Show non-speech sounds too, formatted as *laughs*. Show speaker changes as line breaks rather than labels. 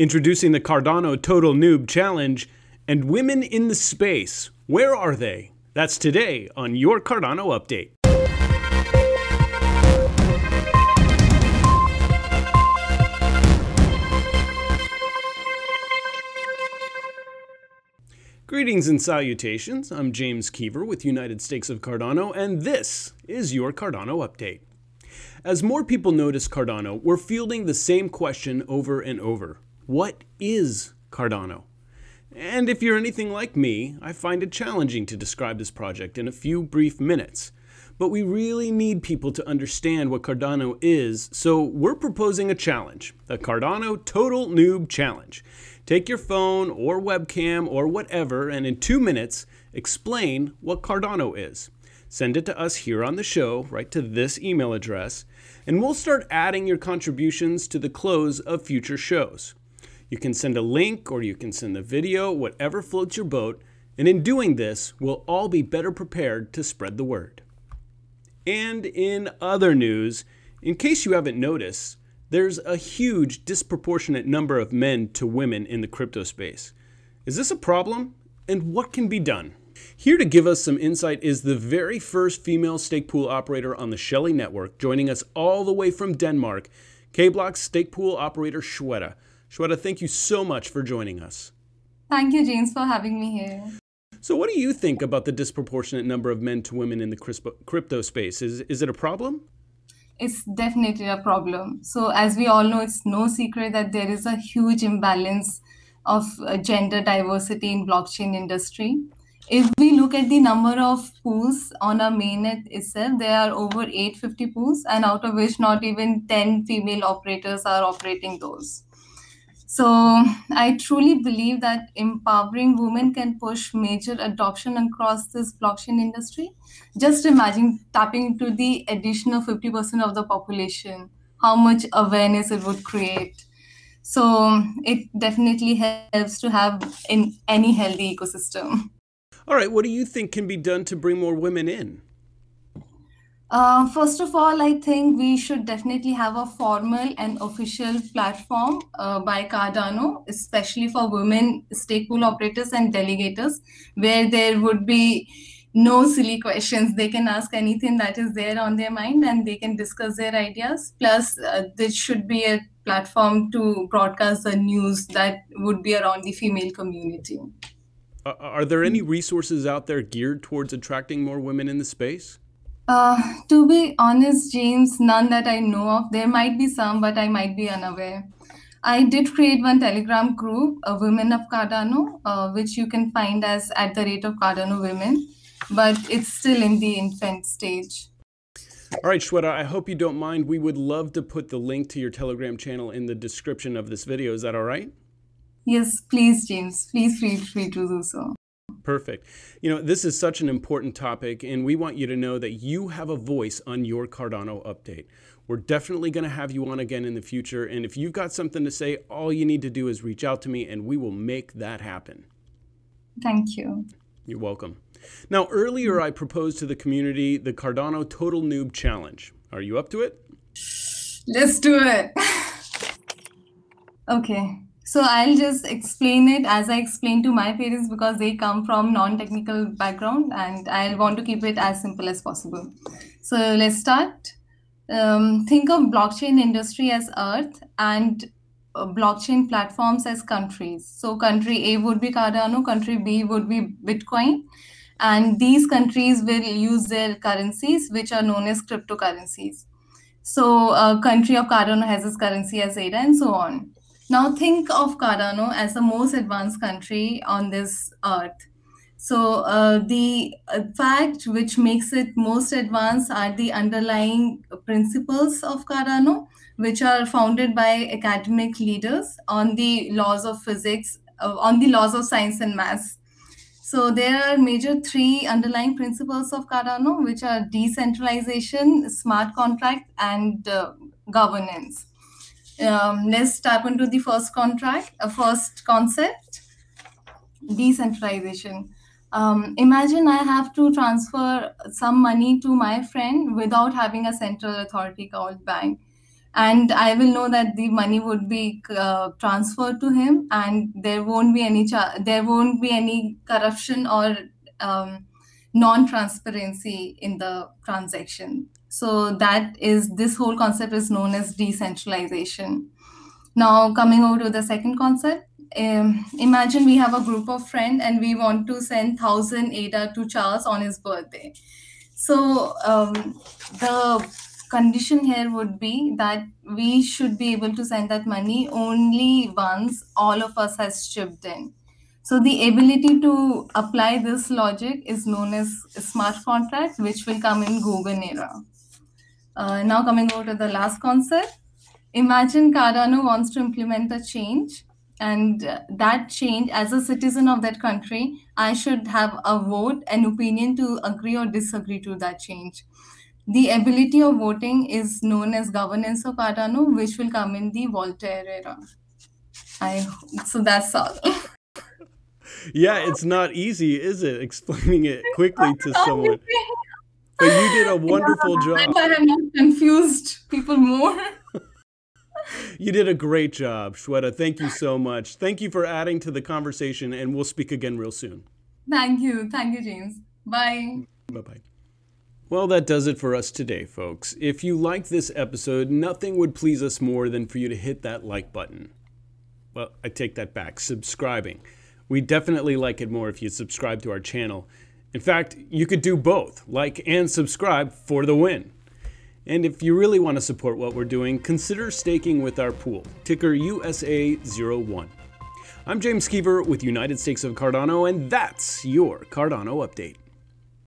Introducing the Cardano Total Noob Challenge and Women in the Space. Where are they? That's today on your Cardano Update. Greetings and salutations. I'm James Keever with United Stakes of Cardano, and this is your Cardano Update. As more people notice Cardano, we're fielding the same question over and over What is Cardano? And if you're anything like me, I find it challenging to describe this project in a few brief minutes. But we really need people to understand what Cardano is, so we're proposing a challenge the Cardano Total Noob Challenge. Take your phone or webcam or whatever, and in two minutes, explain what Cardano is. Send it to us here on the show, right to this email address, and we'll start adding your contributions to the close of future shows. You can send a link or you can send the video, whatever floats your boat, and in doing this, we'll all be better prepared to spread the word. And in other news, in case you haven't noticed, there's a huge disproportionate number of men to women in the crypto space. Is this a problem? And what can be done? Here to give us some insight is the very first female stake pool operator on the Shelley network, joining us all the way from Denmark, K-Block's stake pool operator Shweta. Shweta, thank you so much for joining us.
Thank you, James, for having me here.
So, what do you think about the disproportionate number of men to women in the crypto space? Is, is it a problem?
it's definitely a problem. So, as we all know, it's no secret that there is a huge imbalance of uh, gender diversity in blockchain industry. If we look at the number of pools on our mainnet itself, there are over 850 pools, and out of which not even 10 female operators are operating those. So I truly believe that empowering women can push major adoption across this blockchain industry. Just imagine tapping into the additional 50% of the population, how much awareness it would create. So it definitely helps to have in any healthy ecosystem.
All right, what do you think can be done to bring more women in?
Uh, first of all, I think we should definitely have a formal and official platform uh, by Cardano, especially for women stake pool operators and delegators, where there would be no silly questions. They can ask anything that is there on their mind and they can discuss their ideas. Plus, uh, there should be a platform to broadcast the news that would be around the female community.
Are there any resources out there geared towards attracting more women in the space?
Uh, to be honest, James, none that I know of. There might be some, but I might be unaware. I did create one Telegram group, uh, Women of Cardano, uh, which you can find as at the rate of Cardano Women, but it's still in the infant stage.
All right, Shweta, I hope you don't mind. We would love to put the link to your Telegram channel in the description of this video. Is that all right?
Yes, please, James. Please feel free to do so.
Perfect. You know, this is such an important topic, and we want you to know that you have a voice on your Cardano update. We're definitely going to have you on again in the future, and if you've got something to say, all you need to do is reach out to me, and we will make that happen.
Thank you.
You're welcome. Now, earlier I proposed to the community the Cardano Total Noob Challenge. Are you up to it?
Let's do it. *laughs* okay. So I'll just explain it as I explain to my parents because they come from non-technical background and I'll want to keep it as simple as possible. So let's start. Um, think of blockchain industry as Earth and uh, blockchain platforms as countries. So country A would be Cardano, country B would be Bitcoin, and these countries will use their currencies, which are known as cryptocurrencies. So uh, country of Cardano has its currency as ADA and so on. Now think of Cardano as the most advanced country on this earth. So uh, the uh, fact which makes it most advanced are the underlying principles of Cardano, which are founded by academic leaders on the laws of physics, uh, on the laws of science and maths. So there are major three underlying principles of Cardano, which are decentralization, smart contract, and uh, governance um, let's tap into the first contract, a uh, first concept, decentralization. Um, imagine I have to transfer some money to my friend without having a central authority called bank. and I will know that the money would be uh, transferred to him, and there won't be any there won't be any corruption or um, non-transparency in the transaction. So that is this whole concept is known as decentralization. Now coming over to the second concept, um, imagine we have a group of friends and we want to send thousand ADA to Charles on his birthday. So um, the condition here would be that we should be able to send that money only once all of us has chipped in. So the ability to apply this logic is known as smart contract, which will come in Goguen era. Uh, now coming over to the last concept, imagine Cardano wants to implement a change and uh, that change as a citizen of that country, I should have a vote, an opinion to agree or disagree to that change. The ability of voting is known as governance of Cardano, which will come in the Voltaire era. I so that's all. *laughs*
yeah, it's not easy, is it? Explaining it quickly to someone. But you did a *laughs* wonderful
yeah,
job.
I have not confused people more. *laughs*
You did a great job, Shweta. Thank you so much. Thank you for adding to the conversation, and we'll speak again real soon.
Thank you. Thank you, James. Bye.
Bye bye. Well, that does it for us today, folks. If you liked this episode, nothing would please us more than for you to hit that like button. Well, I take that back, subscribing. We definitely like it more if you subscribe to our channel. In fact, you could do both, like and subscribe for the win. And if you really want to support what we're doing, consider staking with our pool, ticker USA01. I'm James Keever with United Stakes of Cardano, and that's your Cardano Update.